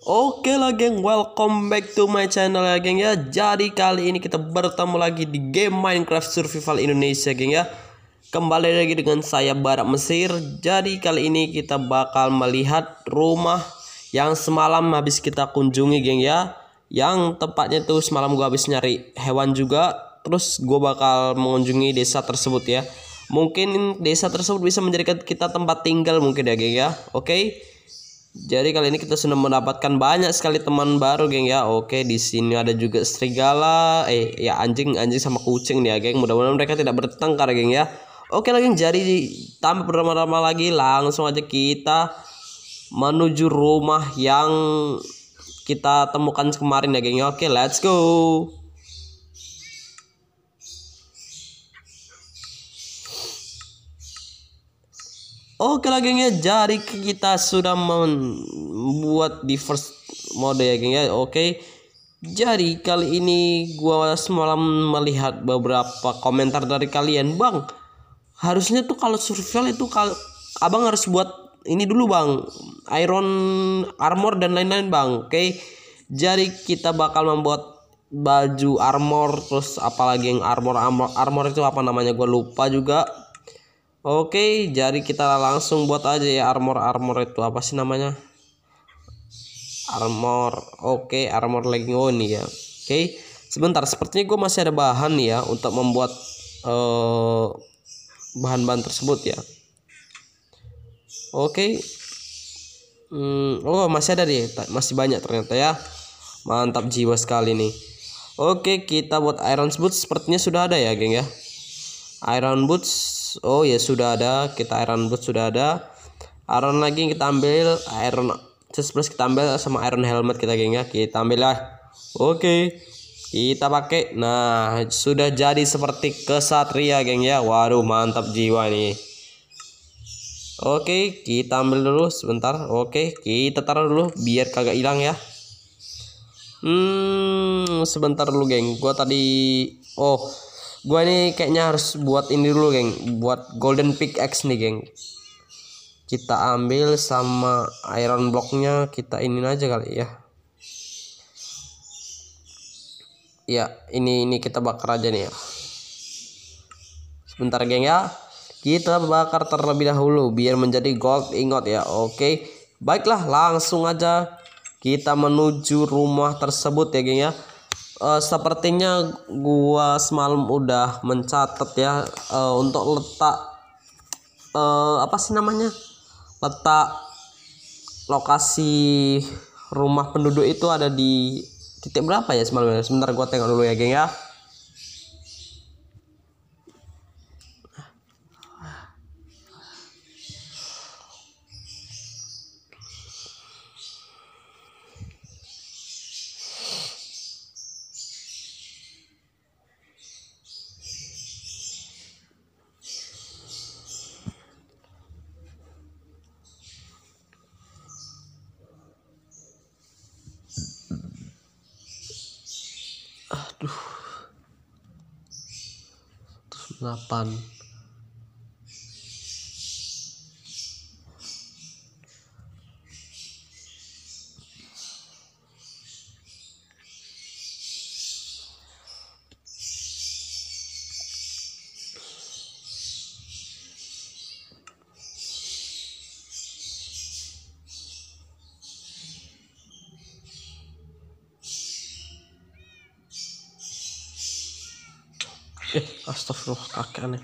Oke lah geng, welcome back to my channel ya geng ya. Jadi kali ini kita bertemu lagi di game Minecraft Survival Indonesia geng ya. Kembali lagi dengan saya Barak Mesir. Jadi kali ini kita bakal melihat rumah yang semalam habis kita kunjungi geng ya. Yang tepatnya tuh semalam gua habis nyari hewan juga. Terus gue bakal mengunjungi desa tersebut ya. Mungkin desa tersebut bisa menjadikan kita tempat tinggal mungkin ya geng ya. Oke jadi kali ini kita sudah mendapatkan banyak sekali teman baru, geng ya. Oke, di sini ada juga serigala, eh ya anjing, anjing sama kucing nih ya, geng. Mudah-mudahan mereka tidak bertengkar, geng ya. Oke lagi, jadi tanpa berlama-lama lagi, langsung aja kita menuju rumah yang kita temukan kemarin ya, geng ya. Oke, let's go. Oke lah gengnya, jadi kita sudah membuat di first mode ya geng ya. Oke. Jadi kali ini gua semalam melihat beberapa komentar dari kalian, Bang. Harusnya tuh kalau survival itu kalau Abang harus buat ini dulu, Bang. Iron armor dan lain-lain, Bang. Oke. Jadi kita bakal membuat baju armor terus apalagi yang armor armor, armor itu apa namanya gue lupa juga Oke, jadi kita langsung buat aja ya armor-armor itu apa sih namanya? Armor. Oke, armor legging ini ya. Oke. Sebentar, sepertinya gue masih ada bahan ya untuk membuat bahan bahan-bahan tersebut ya. Oke. Hmm, oh, masih ada deh. Masih banyak ternyata ya. Mantap jiwa sekali nih. Oke, kita buat iron boots sepertinya sudah ada ya, geng ya. Iron boots oh ya sudah ada. Kita iron boot sudah ada. Iron lagi kita ambil iron chest plus kita ambil sama iron helmet kita geng ya. Kita ambil lah oke. Kita pakai. Nah sudah jadi seperti kesatria geng ya. Waduh mantap jiwa nih. Oke kita ambil dulu sebentar. Oke kita taruh dulu biar kagak hilang ya. Hmm sebentar dulu geng. Gua tadi oh gua ini kayaknya harus buat ini dulu geng. Buat golden pickaxe nih geng. Kita ambil sama iron blocknya kita ini aja kali ya. Ya ini ini kita bakar aja nih ya. Sebentar geng ya. Kita bakar terlebih dahulu biar menjadi gold. Ingot ya oke. Baiklah langsung aja kita menuju rumah tersebut ya geng ya uh, sepertinya gua semalam udah mencatat ya uh, untuk letak uh, apa sih namanya? Letak lokasi rumah penduduk itu ada di titik berapa ya semalam sebentar gua tengok dulu ya geng ya 8 eh astagfirullah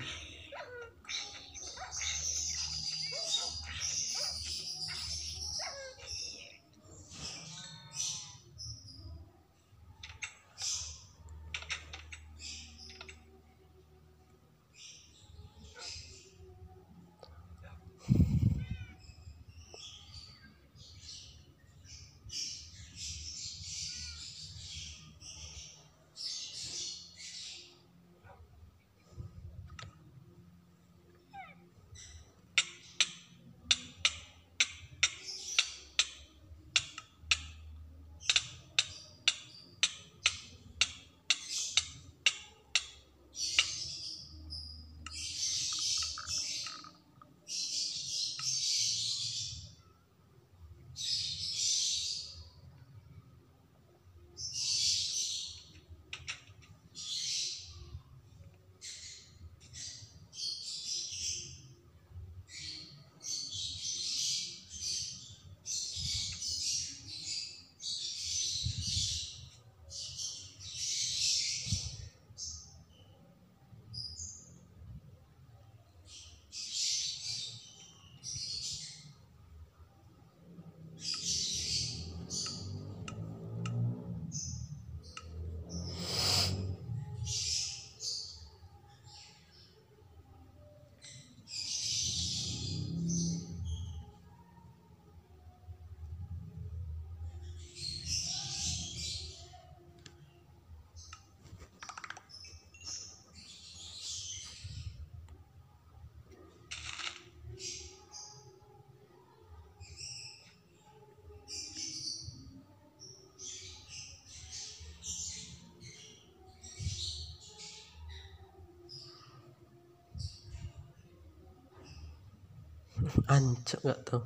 Ancok nggak tahu.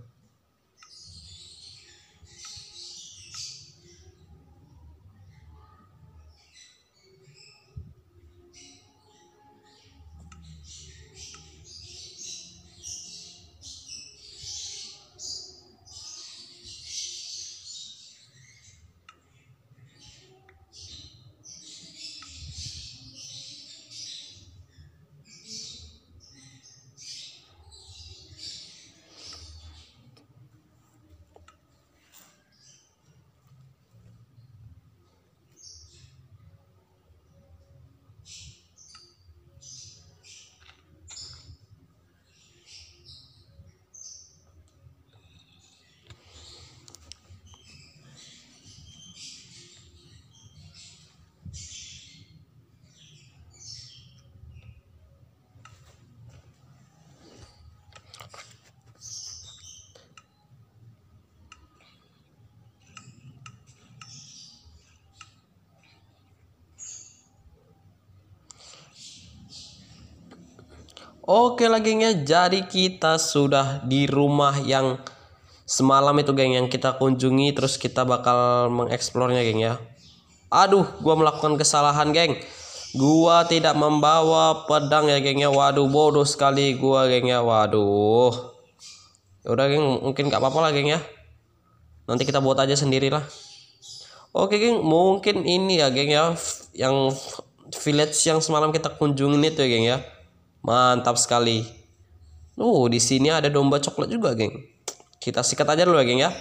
Oke lah gengnya, jadi kita sudah di rumah yang semalam itu geng yang kita kunjungi terus kita bakal mengeksplornya geng ya. Aduh, gua melakukan kesalahan geng. Gua tidak membawa pedang ya geng ya. Waduh, bodoh sekali gua geng ya. Waduh. Ya udah geng, mungkin gak apa-apa lah geng ya. Nanti kita buat aja sendirilah. Oke geng, mungkin ini ya geng ya yang village yang semalam kita kunjungin itu ya geng ya Mantap sekali. Oh, di sini ada domba coklat juga, geng. Kita sikat aja dulu ya, geng ya.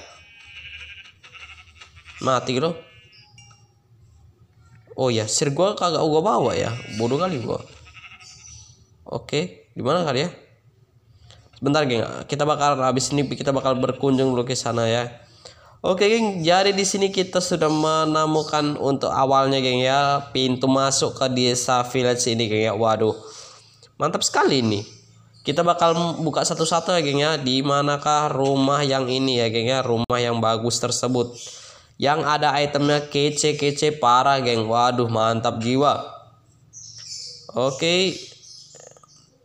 Mati gitu. Oh ya, sir gua kagak gua bawa ya. Bodoh kali gua. Oke, di mana kali ya? Sebentar, geng. Kita bakal habis ini kita bakal berkunjung dulu ke sana ya. Oke, geng. Jadi di sini kita sudah menemukan untuk awalnya, geng ya, pintu masuk ke desa village ini, geng ya. Waduh Mantap sekali ini. Kita bakal buka satu-satu ya geng ya. Di manakah rumah yang ini ya geng ya. Rumah yang bagus tersebut. Yang ada itemnya kece-kece parah geng. Waduh mantap jiwa. Oke.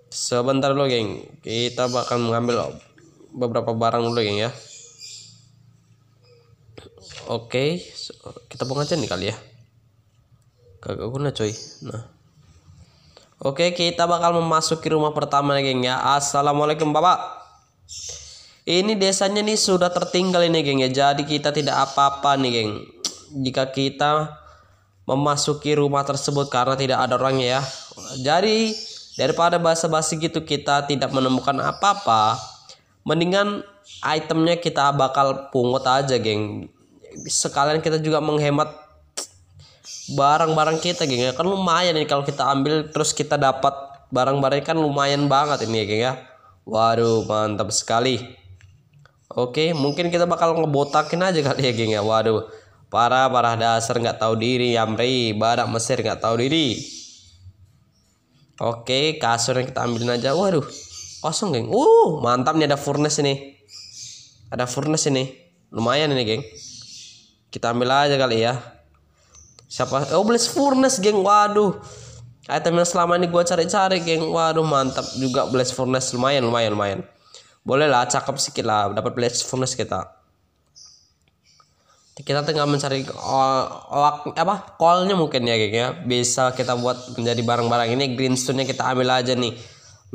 Sebentar dulu geng. Kita bakal mengambil beberapa barang dulu geng ya. Oke. Kita buang aja nih kali ya. Kagak guna coy. Nah. Oke, kita bakal memasuki rumah pertama nih, geng ya. Assalamualaikum, Bapak. Ini desanya nih sudah tertinggal ini, geng ya. Jadi kita tidak apa-apa nih, geng. Jika kita memasuki rumah tersebut karena tidak ada orangnya ya. Jadi daripada basa-basi gitu kita tidak menemukan apa-apa, mendingan itemnya kita bakal pungut aja, geng. Sekalian kita juga menghemat barang-barang kita geng ya. Kan lumayan ini kalau kita ambil terus kita dapat barang-barang kan lumayan banget ini ya geng ya. Waduh mantap sekali. Oke mungkin kita bakal ngebotakin aja kali ya geng ya. Waduh parah parah dasar nggak tahu diri Yamri. Badak Mesir nggak tahu diri. Oke kasur yang kita ambilin aja. Waduh kosong geng. Uh mantap nih ada furnace ini. Ada furnace ini. Lumayan ini geng. Kita ambil aja kali ya siapa? Oh Blaze Furnace geng. Waduh. Item yang selama ini gue cari-cari geng. Waduh mantap juga Blaze Furnace. Lumayan lumayan lumayan. Boleh lah cakep sedikit lah dapat Blaze Furnace kita. Kita tengah mencari oh, oh, apa? Callnya mungkin ya geng ya. Bisa kita buat menjadi barang-barang. Ini greenstone nya kita ambil aja nih.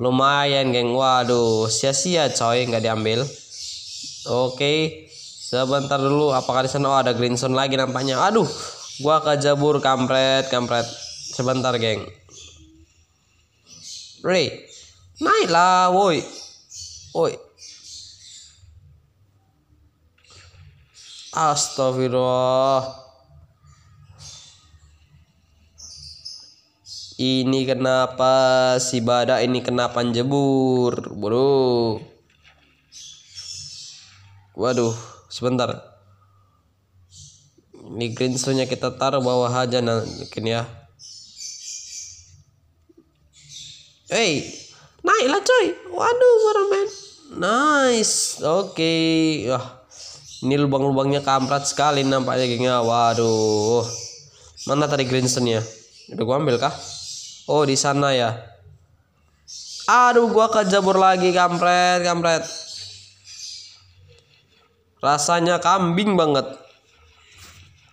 Lumayan geng. Waduh sia-sia coy nggak diambil. Oke sebentar dulu. Apakah di sana? Oh, ada greenstone lagi nampaknya. Aduh Gua kejabur kampret, kampret. Sebentar, geng. Ray. Naiklah, woi. Woi. Astagfirullah. Ini kenapa si badak ini kenapa jebur, bro? Waduh, sebentar ini green nya kita taruh bawah aja nah mungkin ya. Hey naiklah coy. Waduh men. Nice. Oke. Okay. wah ini lubang-lubangnya kampret sekali nampaknya gengnya. Waduh. Mana tadi green nya udah gua ambil kah? Oh di sana ya. Aduh gua kejabur lagi kampret kampret. Rasanya kambing banget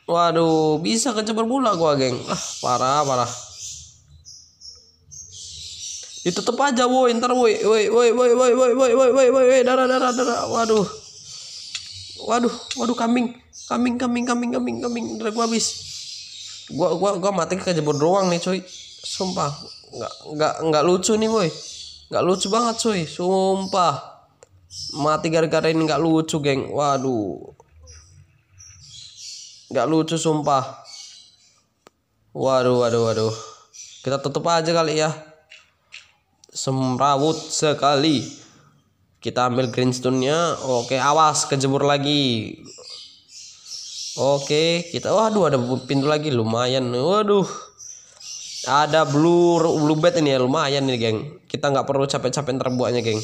waduh bisa kecebur bola gua geng ah parah parah ditutup aja woi ntar woi woi woi woi woi woi woi woi woi woi darah darah darah waduh waduh waduh kambing kambing kambing kambing kambing kambing darah gua habis gua gua gua mati kejebur doang nih cuy sumpah nggak nggak nggak lucu nih woi nggak lucu banget cuy sumpah mati gara-gara ini nggak lucu geng waduh nggak lucu sumpah. Waduh waduh waduh. Kita tutup aja kali ya. Semrawut sekali. Kita ambil greenstone nya oke awas kejebur lagi. Oke kita waduh ada pintu lagi. Lumayan. Waduh. Ada blue blue bed ini ya. Lumayan nih geng. Kita nggak perlu capek-capek terbuatnya geng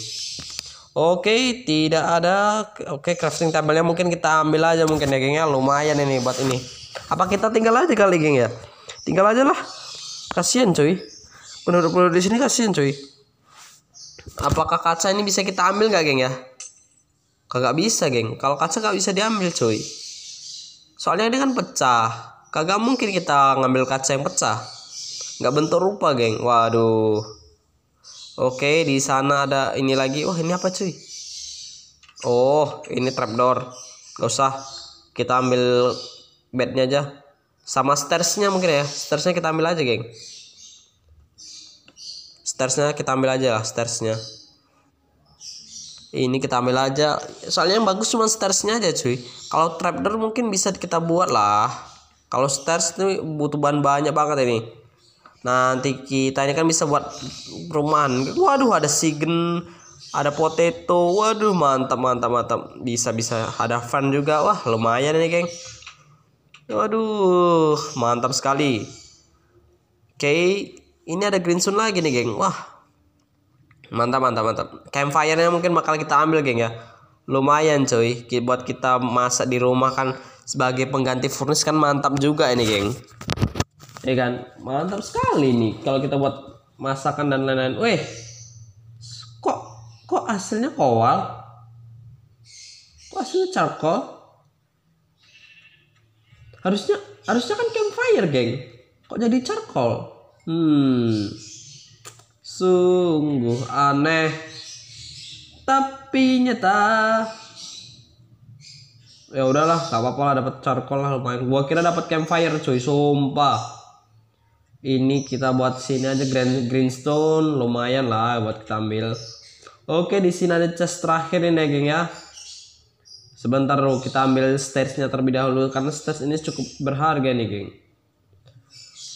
Oke, tidak ada. Oke, crafting tabelnya mungkin kita ambil aja mungkin ya, geng ya. Lumayan ini buat ini. Apa kita tinggal aja kali, geng ya? Tinggal aja lah. Kasihan, cuy. Penduduk-penduduk di sini kasihan, cuy. Apakah kaca ini bisa kita ambil nggak, geng ya? Kagak bisa, geng. Kalau kaca nggak bisa diambil, cuy. Soalnya ini kan pecah. Kagak mungkin kita ngambil kaca yang pecah nggak bentuk rupa geng waduh oke di sana ada ini lagi. Wah ini apa cuy? Oh ini trapdoor. Gak usah. Kita ambil bednya aja. Sama stairsnya mungkin ya. Stairsnya kita ambil aja geng. Stairsnya kita ambil aja lah stairsnya. Ini kita ambil aja. Soalnya yang bagus cuma stairsnya aja cuy. Kalau trapdoor mungkin bisa kita buat lah. Kalau stairs itu butuh bahan banyak banget ini nanti kita ini kan bisa buat perumahan waduh ada sigen ada potato. Waduh mantap mantap mantap. Bisa bisa. Ada fan juga. Wah lumayan ini geng. Waduh mantap sekali. Oke ini ada greenstone lagi nih geng. Wah. Mantap mantap mantap. Campfire nya mungkin bakal kita ambil geng ya. Lumayan coy. Buat kita masak di rumah kan sebagai pengganti furnace kan mantap juga ini geng ya kan? Mantap sekali nih kalau kita buat masakan dan lain-lain. Weh kok kok hasilnya kowal? Kok hasilnya charcoal? Harusnya harusnya kan campfire geng. Kok jadi charcoal? Hmm. Sungguh aneh. Tapi nyata ya udahlah gak apa-apa lah dapat charcoal lah lumayan. Gua kira dapat campfire cuy. Sumpah ini kita buat sini aja green greenstone lumayan lah buat kita ambil. Oke di sini ada chest terakhir ini ya geng ya. Sebentar dulu kita ambil stairsnya terlebih dahulu karena stairs ini cukup berharga nih geng.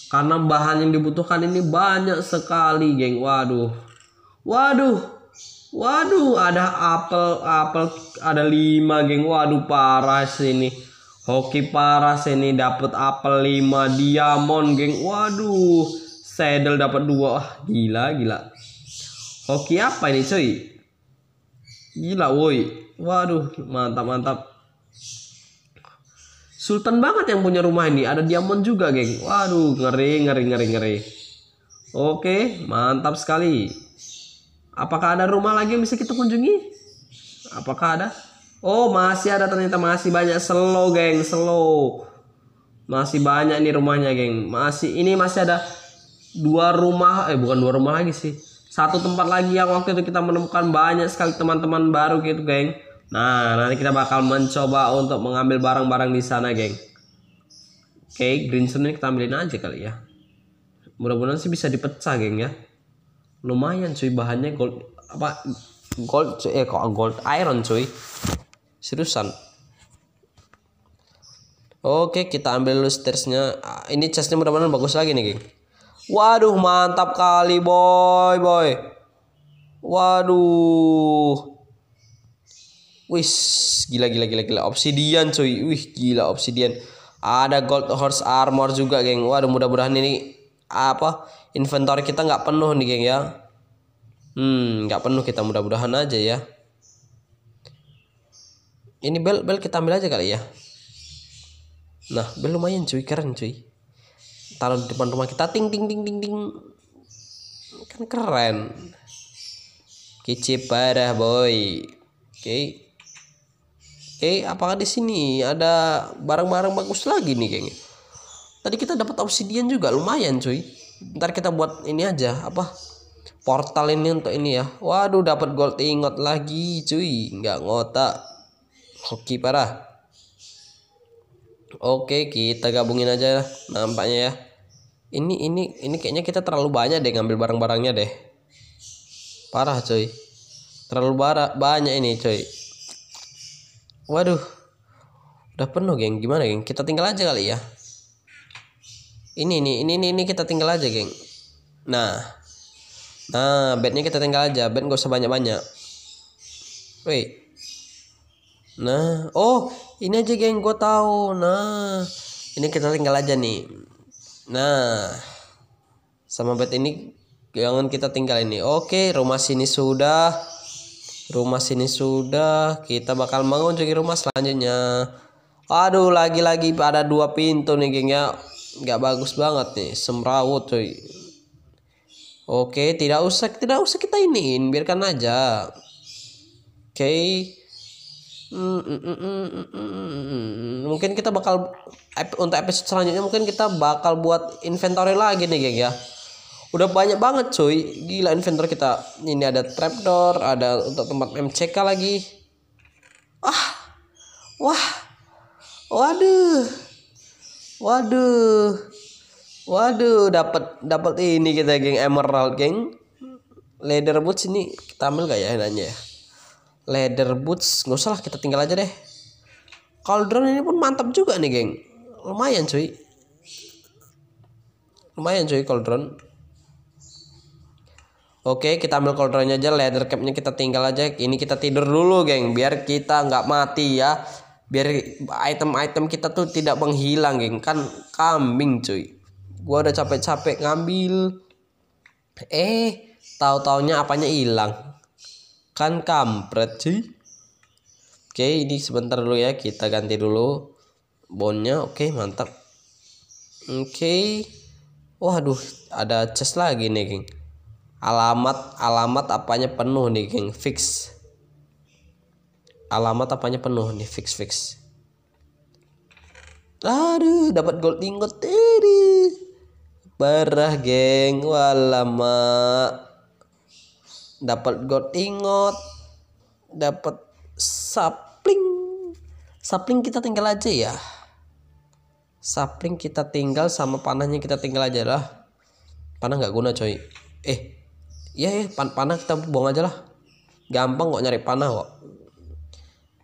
Karena bahan yang dibutuhkan ini banyak sekali geng. Waduh. Waduh. Waduh ada apel apel ada lima geng. Waduh parah sini Hoki parah sini dapat apel 5 diamond geng. Waduh, saddle dapat dua. Wah, gila gila. Hoki apa ini cuy? Gila woi. Waduh, mantap mantap. Sultan banget yang punya rumah ini. Ada diamond juga, geng. Waduh, ngeri ngeri ngeri ngeri. Oke, mantap sekali. Apakah ada rumah lagi yang bisa kita kunjungi? Apakah ada? Oh masih ada ternyata masih banyak. Slow geng slow. Masih banyak nih rumahnya geng. Masih ini masih ada dua rumah eh bukan dua rumah lagi sih. Satu tempat lagi yang waktu itu kita menemukan banyak sekali teman-teman baru gitu geng. Nah nanti kita bakal mencoba untuk mengambil barang-barang di sana geng. Oke okay, greenstone ini kita ambilin aja kali ya. Mudah-mudahan sih bisa dipecah geng ya. Lumayan cuy bahannya gold apa gold eh kok gold iron cuy seriusan? Oke kita ambil dulu stairsnya. Ah, ini chestnya mudah-mudahan bagus lagi nih geng waduh mantap kali boy boy. Waduh. Wis gila gila gila gila. Obsidian cuy. Wih gila obsidian. Ada gold horse armor juga geng. Waduh mudah-mudahan ini apa inventory kita nggak penuh nih geng ya. Hmm nggak penuh kita mudah-mudahan aja ya ini bel bel kita ambil aja kali ya nah bel lumayan cuy keren cuy taruh di depan rumah kita ting ting ting ting ting kan keren kece parah boy oke okay. Eh, apakah di sini ada barang-barang bagus lagi nih kayaknya? Tadi kita dapat obsidian juga lumayan cuy. Ntar kita buat ini aja apa? Portal ini untuk ini ya. Waduh, dapat gold ingot lagi cuy. Nggak ngotak. Hoki parah. Oke, kita gabungin aja nampaknya ya. Ini ini ini kayaknya kita terlalu banyak deh ngambil barang-barangnya deh. Parah cuy. Terlalu bara, banyak ini cuy. Waduh. Udah penuh, geng. Gimana, geng? Kita tinggal aja kali ya. Ini nih, ini ini ini kita tinggal aja, geng. Nah. Nah, bednya kita tinggal aja. Bed gak usah banyak-banyak. Wait. Nah, oh, ini aja, geng. Gue tahu. Nah, ini kita tinggal aja nih. Nah, sama bed ini jangan kita tinggal ini. Oke, rumah sini sudah rumah sini sudah kita bakal bangun jadi rumah selanjutnya aduh lagi-lagi ada dua pintu nih geng ya nggak bagus banget nih semrawut cuy oke tidak usah tidak usah kita iniin biarkan aja oke mungkin kita bakal untuk episode selanjutnya mungkin kita bakal buat inventory lagi nih geng ya. Udah banyak banget cuy. Gila inventor kita. Ini ada trapdoor ada untuk tempat MCK lagi. Ah wah. Waduh. Waduh. Waduh dapat dapat ini kita geng emerald geng. Leather boots ini kita ambil gak ya nanya ya leather boots nggak usah lah kita tinggal aja deh cauldron ini pun mantap juga nih geng lumayan cuy lumayan cuy cauldron Oke, kita ambil kontrolnya aja, leather capnya kita tinggal aja. Ini kita tidur dulu, geng, biar kita nggak mati ya. Biar item-item kita tuh tidak menghilang, geng. Kan kambing, cuy. Gua udah capek-capek ngambil. Eh, tahu-taunya apanya hilang. Kan kampret, cuy. Oke, ini sebentar dulu ya, kita ganti dulu bonnya. Oke, mantap. Oke. Waduh, ada chest lagi nih, geng alamat alamat apanya penuh nih geng fix alamat apanya penuh nih fix fix aduh dapat gold ingot parah geng walama dapat gold ingot dapat sapling. Sapling kita tinggal aja ya. Sapling kita tinggal sama panahnya kita tinggal aja lah. Panah nggak guna coy. Eh Iya ya pan panah kita buang aja lah. Gampang kok nyari panah kok.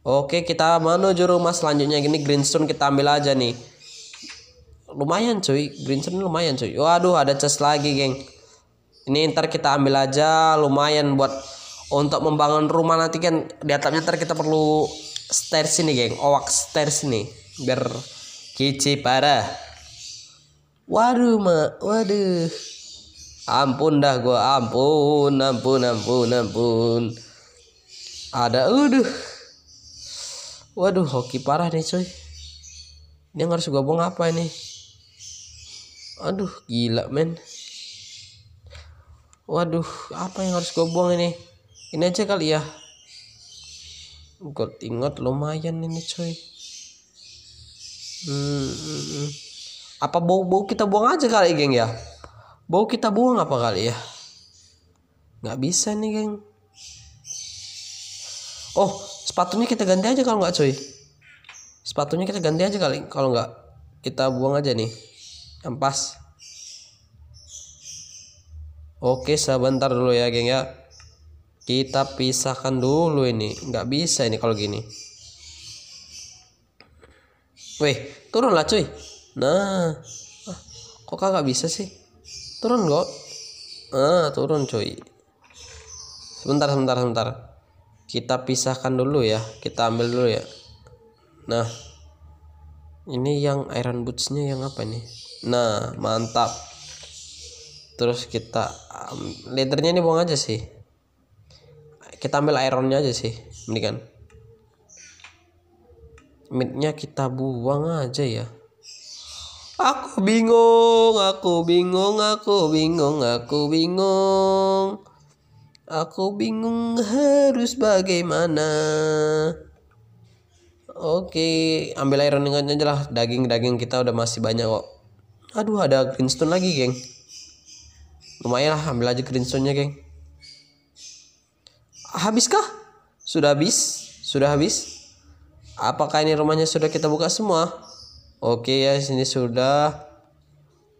Oke kita menuju rumah selanjutnya. Gini greenstone kita ambil aja nih. Lumayan cuy greenstone lumayan cuy waduh ada chest lagi geng ini ntar kita ambil aja lumayan buat untuk membangun rumah nanti kan. Di atapnya ntar kita perlu stairs ini geng. Owak stairs ini biar kici parah. Waduh mak. Waduh. Ampun dah gua. Ampun ampun ampun ampun. Ada udah waduh hoki parah nih coy. Ini harus gua buang apa ini? Aduh gila men waduh apa yang harus gua buang ini ini aja kali ya gue ingat lumayan ini coy hmm, apa bau bau kita buang aja kali geng ya Bau kita buang apa kali ya? Nggak bisa nih, geng. Oh, sepatunya kita ganti aja kalau nggak cuy. Sepatunya kita ganti aja kali. Kalau nggak, kita buang aja nih. Ampas. Oke, sebentar dulu ya, geng ya. Kita pisahkan dulu ini. Nggak bisa ini kalau gini. Wih, turunlah cuy. Nah, ah, kok kagak bisa sih? turun kok ah turun cuy sebentar sebentar sebentar kita pisahkan dulu ya kita ambil dulu ya nah ini yang iron bootsnya yang apa nih nah mantap terus kita um, leathernya ini buang aja sih. Kita ambil ironnya aja sih mendingan. Midnya kita buang aja ya. Aku bingung, aku bingung, aku bingung, aku bingung. Aku bingung harus bagaimana. oke ambil iron aja lah. Daging daging kita udah masih banyak kok. Aduh ada greenstone lagi geng lumayan lah ambil aja greenstone nya geng. Habiskah? Sudah habis? Sudah habis? Apakah ini rumahnya sudah kita buka semua? Oke ya sini sudah.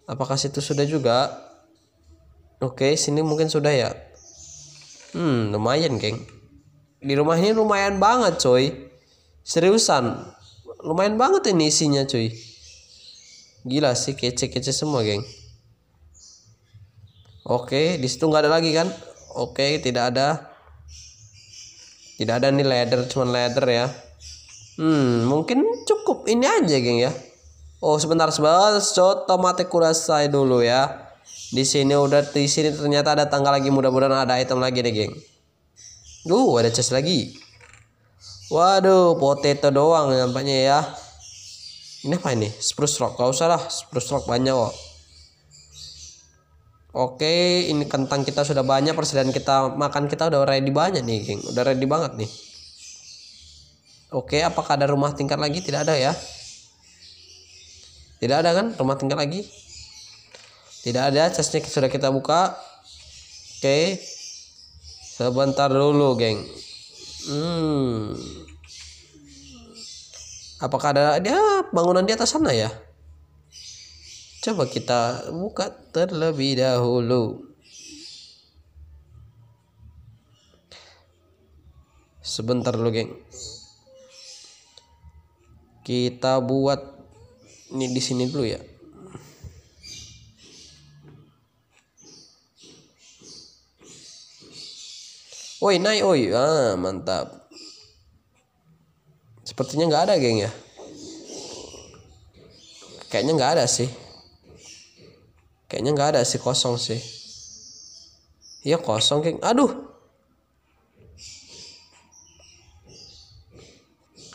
Apakah situ sudah juga? Oke sini mungkin sudah ya. Hmm lumayan geng. Di rumah ini lumayan banget coy. Seriusan. Lumayan banget ini isinya cuy gila sih kece-kece semua geng oke di situ nggak ada lagi kan oke tidak ada tidak ada nih leather cuman leather ya hmm mungkin cukup ini aja geng ya oh sebentar sebentar coba mati kurasai dulu ya di sini udah di sini ternyata ada tangga lagi mudah-mudahan ada item lagi deh geng Uh, ada chest lagi. Waduh, potato doang nampaknya ya. Ini apa ini? Spruce rock. Gak usah lah, spruce rock banyak kok. Oke, ini kentang kita sudah banyak, persediaan kita makan kita udah ready banyak nih, geng. Udah ready banget nih. Oke, apakah ada rumah tingkat lagi? Tidak ada ya. Tidak ada kan rumah tingkat lagi? Tidak ada, chestnya sudah kita buka. Oke. Sebentar dulu, geng. Hmm. Apakah ada dia bangunan di atas sana ya? Coba kita buka terlebih dahulu. Sebentar dulu, geng. Kita buat ini di sini dulu ya. Oi, naik oi. Ah, mantap. Sepertinya nggak ada, geng ya. Kayaknya nggak ada sih. Kayaknya nggak ada sih, kosong sih. Iya kosong, geng. Aduh.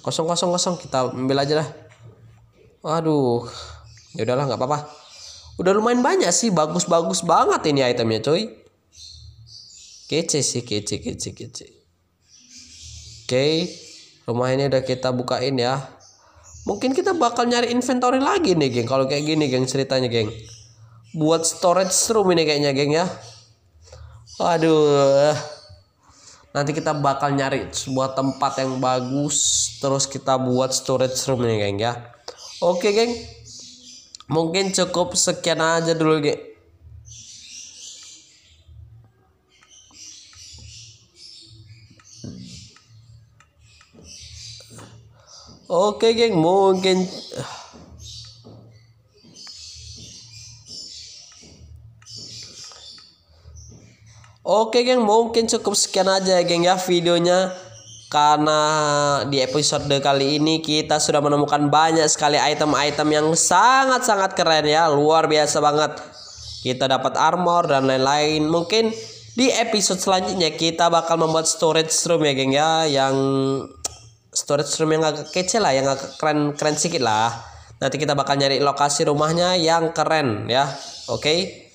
Kosong kosong kosong kita ambil aja lah. Waduh. Ya udahlah nggak apa-apa. Udah lumayan banyak sih, bagus-bagus banget ini itemnya, coy kece sih kece kece kece oke rumah ini udah kita bukain ya mungkin kita bakal nyari inventory lagi nih geng kalau kayak gini geng ceritanya geng buat storage room ini kayaknya geng ya. Aduh. Nanti kita bakal nyari sebuah tempat yang bagus terus kita buat storage room ini geng ya. Oke geng. Mungkin cukup sekian aja dulu geng Oke geng. Mungkin Oke geng. Mungkin cukup sekian aja geng ya videonya. Karena di episode kali ini kita sudah menemukan banyak sekali item-item yang sangat-sangat keren ya. Luar biasa banget. Kita dapat armor dan lain-lain. Mungkin di episode selanjutnya kita bakal membuat storage room ya geng ya. Yang storage room yang agak kece lah yang agak keren keren sedikit lah. Nanti kita bakal nyari lokasi rumahnya yang keren ya. Oke? okay?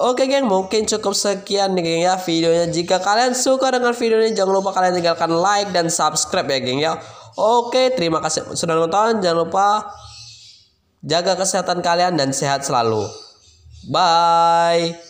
Oke geng, mungkin cukup sekian nih geng ya videonya. Jika kalian suka dengan video ini, jangan lupa kalian tinggalkan like dan subscribe ya geng ya. Oke, terima kasih sudah nonton. Jangan lupa jaga kesehatan kalian dan sehat selalu. Bye.